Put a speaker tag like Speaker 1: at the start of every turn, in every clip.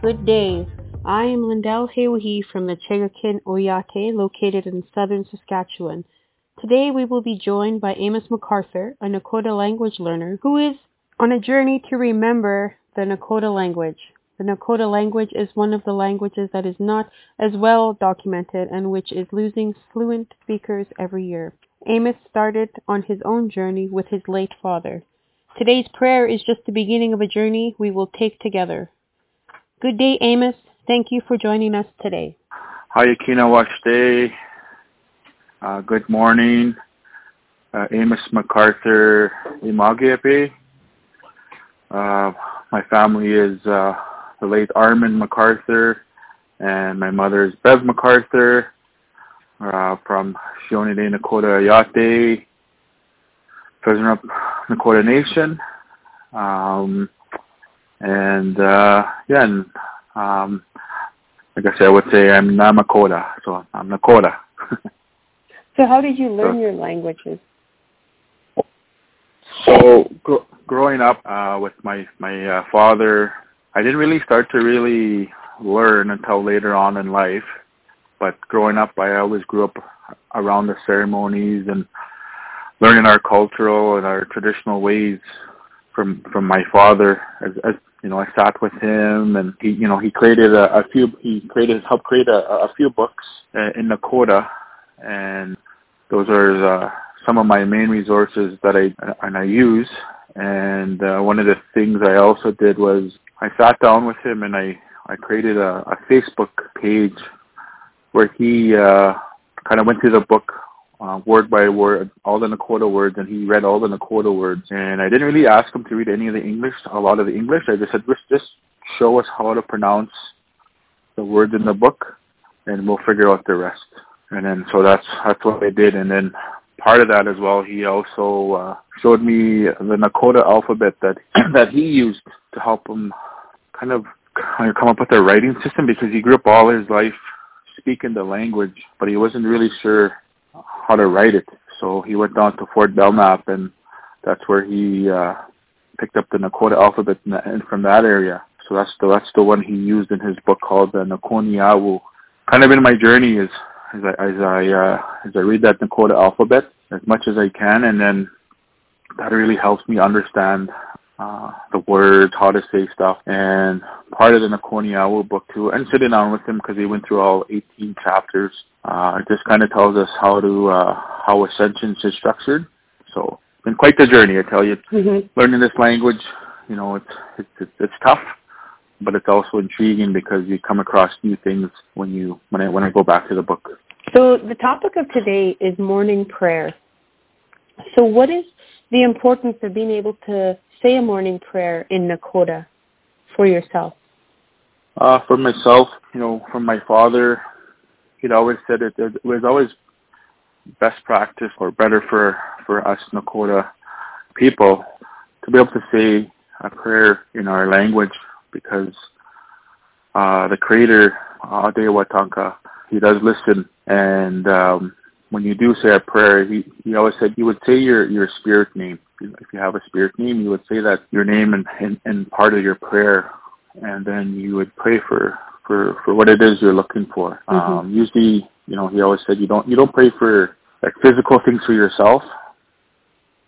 Speaker 1: Good day. I am Lindell Haywahe from the Chegakin Oyate, located in southern Saskatchewan. Today we will be joined by Amos McArthur, a Nakota language learner, who is on a journey to remember the Nakota language. The Nakota language is one of the languages that is not as well documented and which is losing fluent speakers every year. Amos started on his own journey with his late father. Today's prayer is just the beginning of a journey we will take together. Good day, Amos. Thank you for joining us today.
Speaker 2: Hayakina Washte. Uh, good morning. Uh, Amos McArthur Imagiape. Uh, my family is uh, the late Armin McArthur, and my mother is Bev McArthur uh, from Shionide Nakota Ayate, President of Nakota Nation. Um, and uh, yeah, and, um, like I said, I would say I'm Namakota, so I'm Nakota.
Speaker 1: so how did you learn so, your languages?
Speaker 2: So gr- growing up uh, with my my uh, father, I didn't really start to really learn until later on in life. But growing up, I always grew up around the ceremonies and learning our cultural and our traditional ways from from my father. As, as you know, I sat with him, and he, you know, he created a, a few. He created helped create a, a few books uh, in Nakota, and those are uh, some of my main resources that I and I use. And uh, one of the things I also did was I sat down with him and I I created a, a Facebook page where he uh, kind of went through the book uh, word by word, all the Nakota words, and he read all the Nakota words. And I didn't really ask him to read any of the English, a lot of the English. I just said, just, just show us how to pronounce the words in the book, and we'll figure out the rest. And then so that's that's what I did. And then part of that as well, he also uh, showed me the Nakota alphabet that that he used to help him kind of kind of come up with a writing system because he grew up all his life speaking the language, but he wasn't really sure how to write it. So he went down to Fort Belknap, and that's where he uh, picked up the Nakota alphabet and from that area. So that's the that's the one he used in his book called the Nakoniawu. Kind of in my journey is as I as I uh, as I read that Nakota alphabet as much as I can, and then that really helps me understand uh, the words, how to say stuff, and part of the Nakoniawu book too. And sitting down with him because he went through all 18 chapters. Uh, it just kind of tells us how to uh, how ascension is structured. So, been quite the journey, I tell you. Mm-hmm. Learning this language, you know, it's, it's it's it's tough, but it's also intriguing because you come across new things when you when I when I go back to the book.
Speaker 1: So the topic of today is morning prayer. So what is the importance of being able to say a morning prayer in Nakota for yourself?
Speaker 2: Uh, for myself, you know, from my father, he'd always said it, it was always best practice or better for, for us Nakota people to be able to say a prayer in our language because uh, the creator, Adewatanka, he does listen and um, when you do say a prayer, he, he always said you would say your, your spirit name. If you have a spirit name, you would say that your name and, and, and part of your prayer, and then you would pray for, for, for what it is you're looking for. Mm-hmm. Um, usually, you know, he always said you don't you don't pray for like physical things for yourself,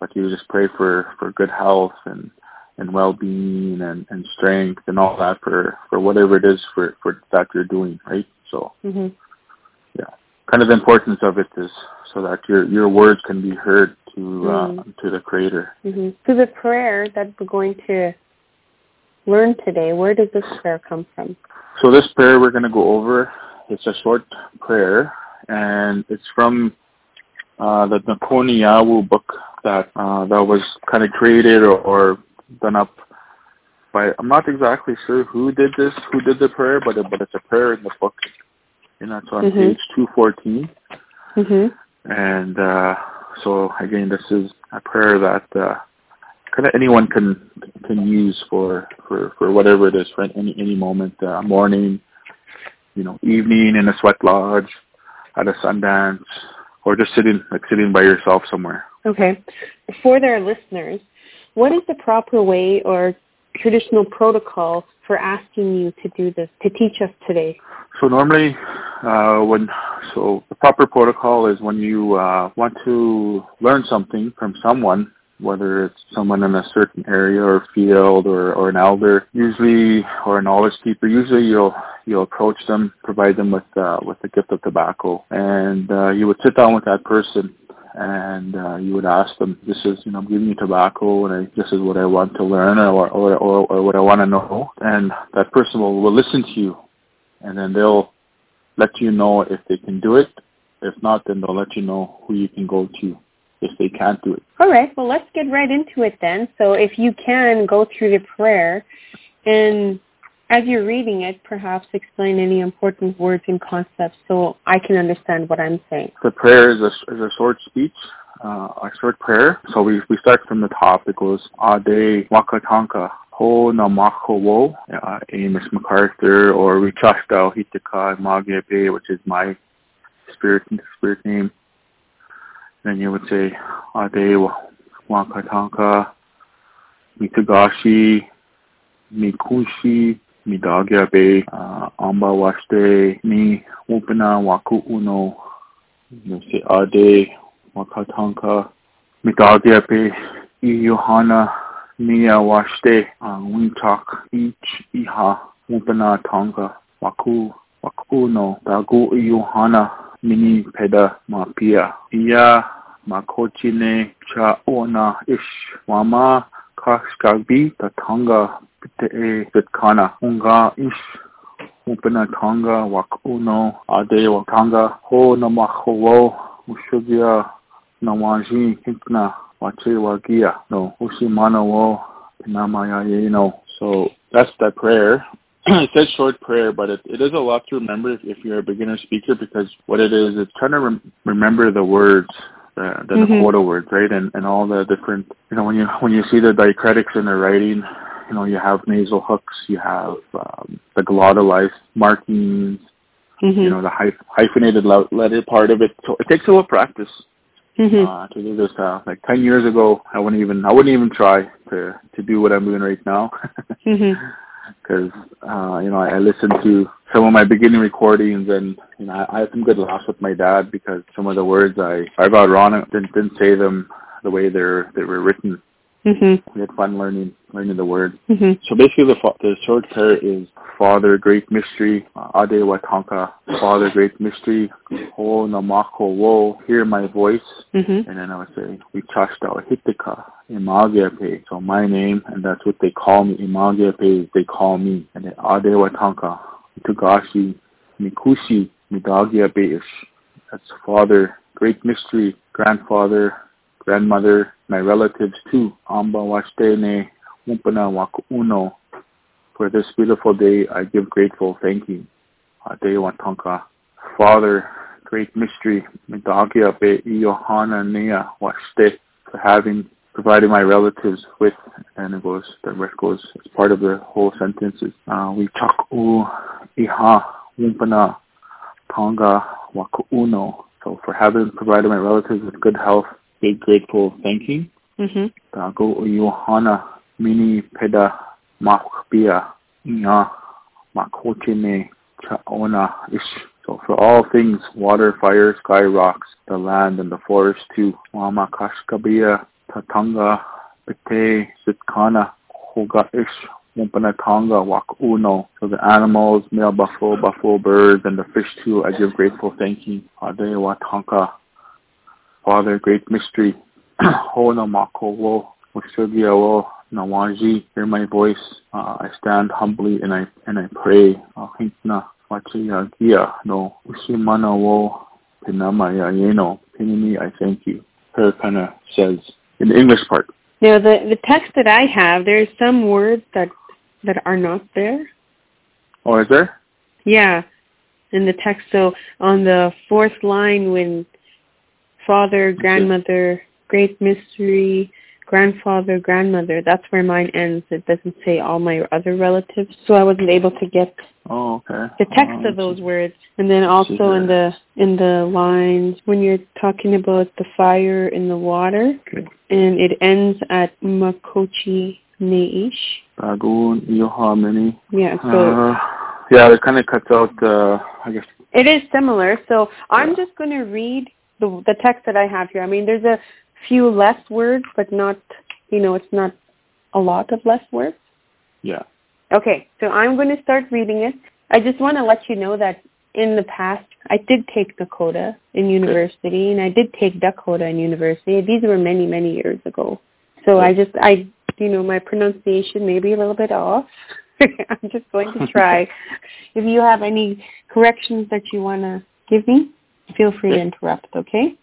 Speaker 2: but you just pray for, for good health and and well-being and, and strength and all that for, for whatever it is for, for that you're doing, right? So, mm-hmm kind of the importance of it is so that your your words can be heard to mm. uh, to the Creator.
Speaker 1: Mm-hmm. So the prayer that we're going to learn today, where does this prayer come from?
Speaker 2: So this prayer we're going to go over. It's a short prayer, and it's from uh, the Nakoniawu book that uh, that was kind of created or, or done up by. I'm not exactly sure who did this, who did the prayer, but but it's a prayer in the book and that's on mm-hmm. page 214. Mm-hmm. And uh, so again, this is a prayer that uh, kind of anyone can can use for for for whatever it is for any any moment, uh, morning, you know, evening in a sweat lodge, at a Sundance, or just sitting like sitting by yourself somewhere.
Speaker 1: Okay, for their listeners, what is the proper way or traditional protocol for asking you to do this, to teach us today?
Speaker 2: So normally, uh, when so the proper protocol is when you uh, want to learn something from someone, whether it's someone in a certain area or field or, or an elder, usually or a knowledge keeper, usually you'll you'll approach them, provide them with uh, with the gift of tobacco, and uh, you would sit down with that person and uh, you would ask them, "This is, you know, I'm giving you tobacco, and I, this is what I want to learn, or or, or, or what I want to know." And that person will, will listen to you, and then they'll let you know if they can do it. If not, then they'll let you know who you can go to if they can't do it.
Speaker 1: All right. Well, let's get right into it then. So, if you can go through the prayer, and as you're reading it, perhaps explain any important words and concepts so I can understand what I'm saying.
Speaker 2: The prayer is a, is a short speech, uh, a short prayer. So we, we start from the top. It goes, Ade Wakatanka, Ho Namako Wo, uh, Amos McArthur, or Richashta Hitika Magebe, which is my spirit spirit name. Then you would say, Ade Wakatanka, Mitagashi, Mikushi, midagya be uh, amba waste ni upana waku uno se ade wakatanka midagya be i yohana nia waste uh, wintak ich iha upana tanga waku waku no dagu i yohana mini peda mapia iya makochine cha ona ish wama kashkabi tatanga unga ish upana tanga wak uno ade wakanga ho namaho wo ushugya nawaji hikna wache wagia no ushimana wo pinamaya no so that's that prayer it says short prayer, but it, it is a lot to remember if, if you're a beginner speaker because what it is, it's trying to rem- remember the words the the
Speaker 1: Mhm.
Speaker 2: Dakota words, right? And and all the different you know when you when you see the diacritics in the writing, you know you have nasal hooks, you have um, the glottalized markings,
Speaker 1: Mm-hmm.
Speaker 2: you know the hyph- hyphenated letter part of it. So it takes a little practice
Speaker 1: mm-hmm.
Speaker 2: uh, to do this. Uh, like ten years ago, I wouldn't even I wouldn't even try to to do what I'm doing right now.
Speaker 1: mm-hmm.
Speaker 2: because uh, you know I, I listened to some of my beginning recordings, and you know I, I had some good laughs with my dad because some of the words I I got wrong didn't didn't say them the way they're they were written.
Speaker 1: Mm-hmm.
Speaker 2: We had fun learning learning the word.
Speaker 1: Mm-hmm.
Speaker 2: So basically, the fa- the short prayer is Father, Great Mystery, uh, Ade Watanka, Father, Great Mystery, Ho Namako Wo, hear my voice,
Speaker 1: Mm-hmm.
Speaker 2: and then I would say, we our Hitika, Imagepe. So my name, and that's what they call me. Imagepe, they call me. And then Ade Watanka, Itagashi, Mikushi, Midagepe ish. That's father, great mystery, grandfather, grandmother, my relatives too. Amba Washtene, Umpana Waku Uno. For this beautiful day, I give grateful thank you. Ade Watanka. Father, great mystery, Midagia be Johanna Nea Washte, for having provided my relatives with, and it goes, the rest goes, as part of the whole sentences. Uh, we talk u iha wumpana tonga waku uno. So for having provided my relatives with good health, big grateful thanking.
Speaker 1: Mm-hmm.
Speaker 2: Tago Johanna mini peda makbia makochine chaona ish. So for all things, water, fire, sky, rocks, the land, and the forest too. Wama kashkabia tatanga pete sitkana hoga ish. Wumpanatanga wak uno. So the animals, male buffalo, buffalo birds, and the fish too, I give grateful thanking. Ade watanka. Father, great mystery. Hona mako wo. Wasugia wo. Nawaji, hear my voice. Uh, I stand humbly and I and I pray. Hinkna wachiya gia no ushimana wo pinamaya yeno pinini. I thank you. Of says in the English part.
Speaker 1: Now, the the text that I have, there's some words that that are not there.
Speaker 2: Oh, is there?
Speaker 1: Yeah, in the text. So on the fourth line, when father, grandmother, great mystery, grandfather, grandmother, that's where mine ends. It doesn't say all my other relatives, so I wasn't able to get
Speaker 2: Oh, okay.
Speaker 1: the text
Speaker 2: Oh,
Speaker 1: of those words. And then also in the in the lines when you're talking about the fire in the water,
Speaker 2: Okay.
Speaker 1: and it ends at Makochi neish.
Speaker 2: Dagun, Yohamini.
Speaker 1: Yeah, so
Speaker 2: Uh, yeah, it kind of cuts out, uh, I guess.
Speaker 1: it is similar. So I'm
Speaker 2: Yeah.
Speaker 1: just going to read the the text that I have here. I mean, there's a few less words, but not, you know, it's not a lot of less words.
Speaker 2: Yeah.
Speaker 1: Okay, so I'm going to start reading it. I just want to let you know that in the past, I did take Dakota in university, and I did take Dakota in university. These were many, many years ago. So I just, I, you know, my pronunciation may be a little bit off. I'm just going to try. if you have any corrections that you want to give me, feel free to interrupt. Okay.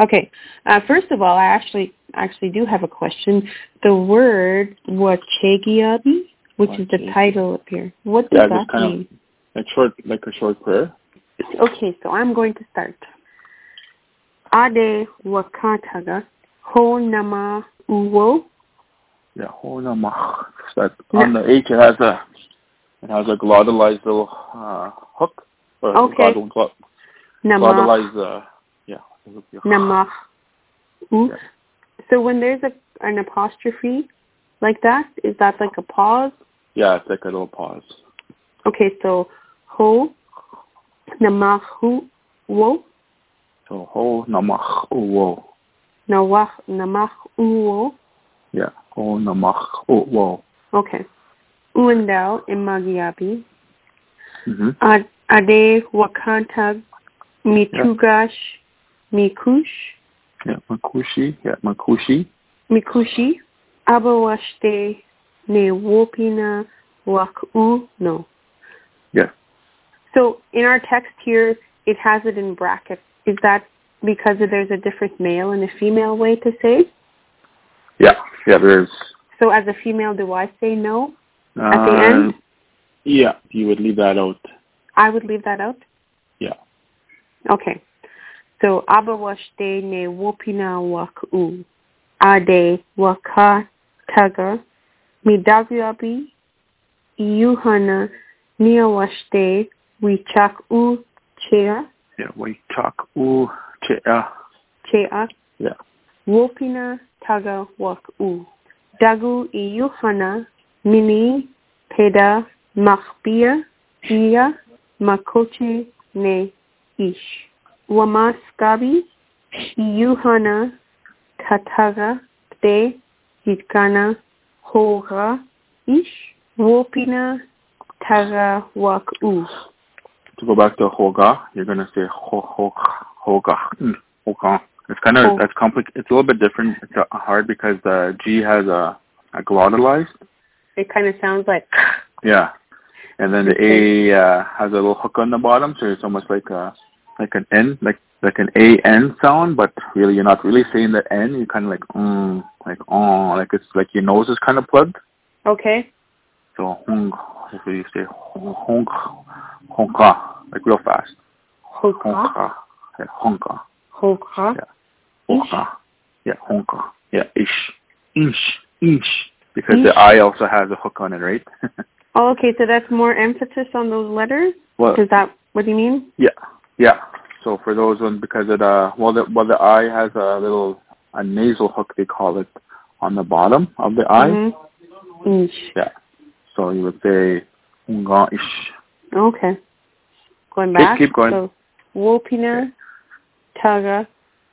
Speaker 2: Okay.
Speaker 1: Uh, first of all, I actually actually do have a question. The word wachegiabi, which is the title up here. What does
Speaker 2: Yeah,
Speaker 1: that
Speaker 2: of-
Speaker 1: mean?
Speaker 2: Like short, like a short prayer.
Speaker 1: Okay, so I'm going to start. Ade wakataga ho nama uwo.
Speaker 2: Yeah, Honamach. That on the H it has a it has a glottalized little uh, hook. Or
Speaker 1: Okay.
Speaker 2: Glottal- glot-
Speaker 1: Nama
Speaker 2: Glottalized, uh, yeah.
Speaker 1: nama u.
Speaker 2: Yeah.
Speaker 1: So when there's a an apostrophe like that, is that like a pause?
Speaker 2: Yeah, it's like a little pause.
Speaker 1: Okay, so ho nama hu wo
Speaker 2: So ho namach uwo.
Speaker 1: nawach nama uwo.
Speaker 2: Yeah, ho namach uwo.
Speaker 1: Okay. Uendao imagiabi.
Speaker 2: Mm-hmm.
Speaker 1: Ad- Ade wakantag mitugash mikush
Speaker 2: Yeah, makushi. Yeah, makushi.
Speaker 1: mikushi abawashte ne wopina waku no.
Speaker 2: Yeah.
Speaker 1: So in our text here, it has it in brackets. Is that because there's a different male and a female way to say?
Speaker 2: Yeah, yeah. There's
Speaker 1: So as a female, do I say no?
Speaker 2: uh,
Speaker 1: At the end?
Speaker 2: Yeah, you would leave that out.
Speaker 1: I would leave that out.
Speaker 2: Yeah.
Speaker 1: Okay. So abawashte ne wopina waku. Ade waka taga midaguabi yuhana niawashte wichak u chea
Speaker 2: Yeah, we chak u chea.
Speaker 1: chea
Speaker 2: Yeah.
Speaker 1: wopina taga waku. Dagu i yuhana mini peda machbia ia makoche ne ish. Wamaskabi yuhana tataga de hitkana hoga ish. Wopina taga waku.
Speaker 2: To go back to hoga, you're gonna say ho ho hoga. Mm, hoga. It's kind of that's complicated. It's a little bit different. It's hard because the G has a a glottalized.
Speaker 1: It kind of sounds like
Speaker 2: Yeah. And then the A uh, has a little hook on the bottom, so it's almost like a like an N, like like an A N sound, but really you're not really saying the N. You're kind of like mm, like oh, like it's like your nose is kind of plugged.
Speaker 1: okay.
Speaker 2: So hong, so you say hong honka, like real fast. Honka, yeah, honka,
Speaker 1: Hoka.
Speaker 2: Yeah. Honka, yeah, honka, yeah, ish, inch, inch, because
Speaker 1: Ish.
Speaker 2: the I also has a hook on it, right?
Speaker 1: Oh, okay, so that's more emphasis on those letters?
Speaker 2: well,
Speaker 1: Is that what do you mean?
Speaker 2: Yeah, yeah. So for those ones, because it uh, well, the well the eye has a little a nasal hook they call it on the bottom of the eye.
Speaker 1: Mm-hmm. Ish.
Speaker 2: Yeah. So you would say unga ish.
Speaker 1: Okay. Going
Speaker 2: Keep-
Speaker 1: back.
Speaker 2: keep going.
Speaker 1: So, Wopina, Taga,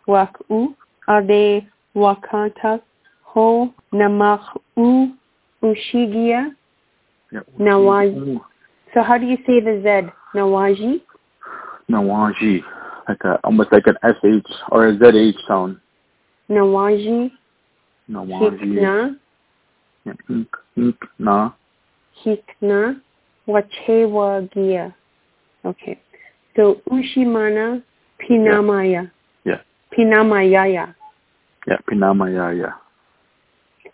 Speaker 1: Waku, Ade, Wakanta, Ho, Namach, U, Ushigia. Nawaji. So how do you say the Z? Nawaji?
Speaker 2: Nawaji, like a almost like an sh or a zh sound.
Speaker 1: Nawaji,
Speaker 2: Nawaji.
Speaker 1: Hikna,
Speaker 2: Yeah. Ink, ink, na.
Speaker 1: Hikna, Wachewagia. Okay. So Ushimana, Pinamaya.
Speaker 2: Yeah.
Speaker 1: Pinamayaya.
Speaker 2: Yeah. Pinamaya. Yeah.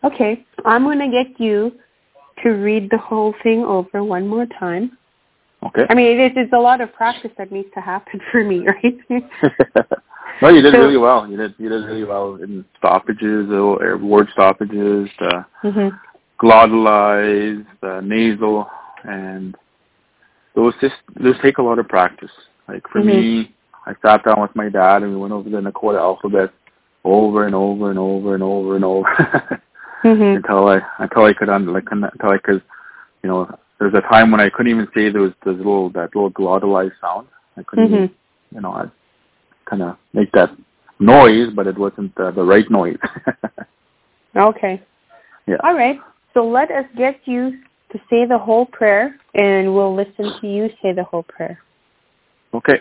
Speaker 1: Okay. I'm going to get you to read the whole thing over one more time.
Speaker 2: Okay.
Speaker 1: I mean, it is it's a lot of practice that needs to happen for me, right?
Speaker 2: no, you did
Speaker 1: So-
Speaker 2: really well. You did you did really well in stoppages, word stoppages. Uh,
Speaker 1: hmm
Speaker 2: glottalized, uh, nasal, and those just those take a lot of practice. Like for me, I sat down with my dad and we went over the Nakota alphabet over and over and over and over and over.
Speaker 1: Mhm.
Speaker 2: until I until I could un, like until I could, you know, there was a time when I couldn't even say there was little that little glottalized sound. I couldn't, even,
Speaker 1: Mhm.
Speaker 2: you know, I kind of make that noise, but it wasn't uh, the right noise.
Speaker 1: Okay.
Speaker 2: Yeah.
Speaker 1: All right. So let us get you to say the whole prayer, and we'll listen to you say the whole prayer.
Speaker 2: okay.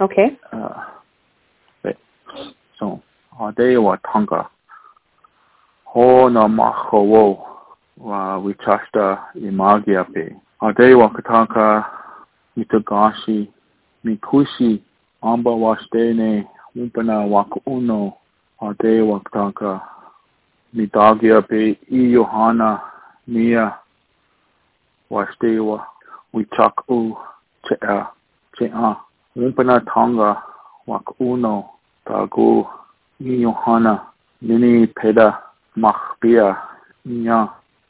Speaker 1: Okay.
Speaker 2: Uh, wait. So, Adewa Tanga. Ho na mahowo wa wichasta imagiape. Adewa Kataka mitagashi mikushi amba washtene umpana wakuno. Adewa Kataka uh, mitagiape i Johanna nia washdewa wichaku chea uh, chea. Uh, umpana tanga wakuno tagu i Johanna nini peda machbia nya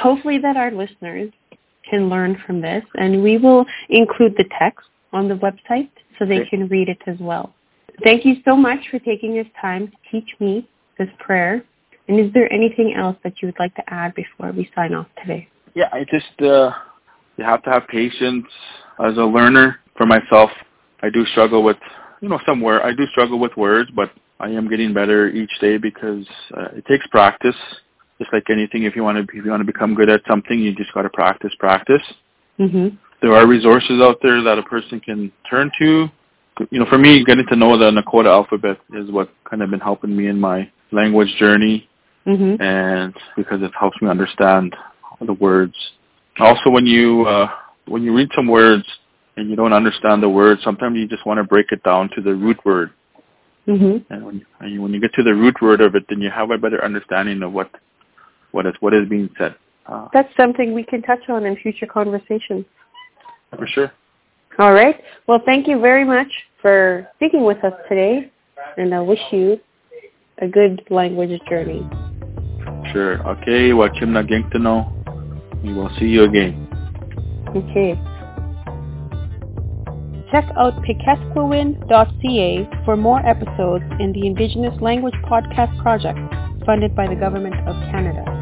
Speaker 1: Hopefully that our listeners can learn from this, and we will include the text on the website so they can read it as well. Thank you so much for taking this time to teach me this prayer. And is there anything else that you would like to add before we sign off today?
Speaker 2: yeah i just uh you have to have patience as a learner for myself i do struggle with you know some word i do struggle with words but i am getting better each day because uh, it takes practice just like anything if you want to if you want to become good at something you just got to practice practice
Speaker 1: Mm-hmm.
Speaker 2: there are resources out there that a person can turn to you know for me getting to know the nakota alphabet is what kind of been helping me in my language journey
Speaker 1: Mm-hmm.
Speaker 2: and because it helps me understand the words. Also, when you uh, when you read some words and you don't understand the word, sometimes you just want to break it down to the root word.
Speaker 1: Mm-hmm.
Speaker 2: And when and you, when you get to the root word of it, then you have a better understanding of what what is what is being said. Uh,
Speaker 1: That's something we can touch on in future conversations.
Speaker 2: for sure.
Speaker 1: All right. Well, thank you very much for speaking with us today, and I wish you a good language journey.
Speaker 2: Sure. Okay. Well, Chimna Gengtano. We will see you again.
Speaker 1: Okay. Check out pikesquewin.ca for more episodes in the Indigenous Language Podcast Project funded by the Government of Canada.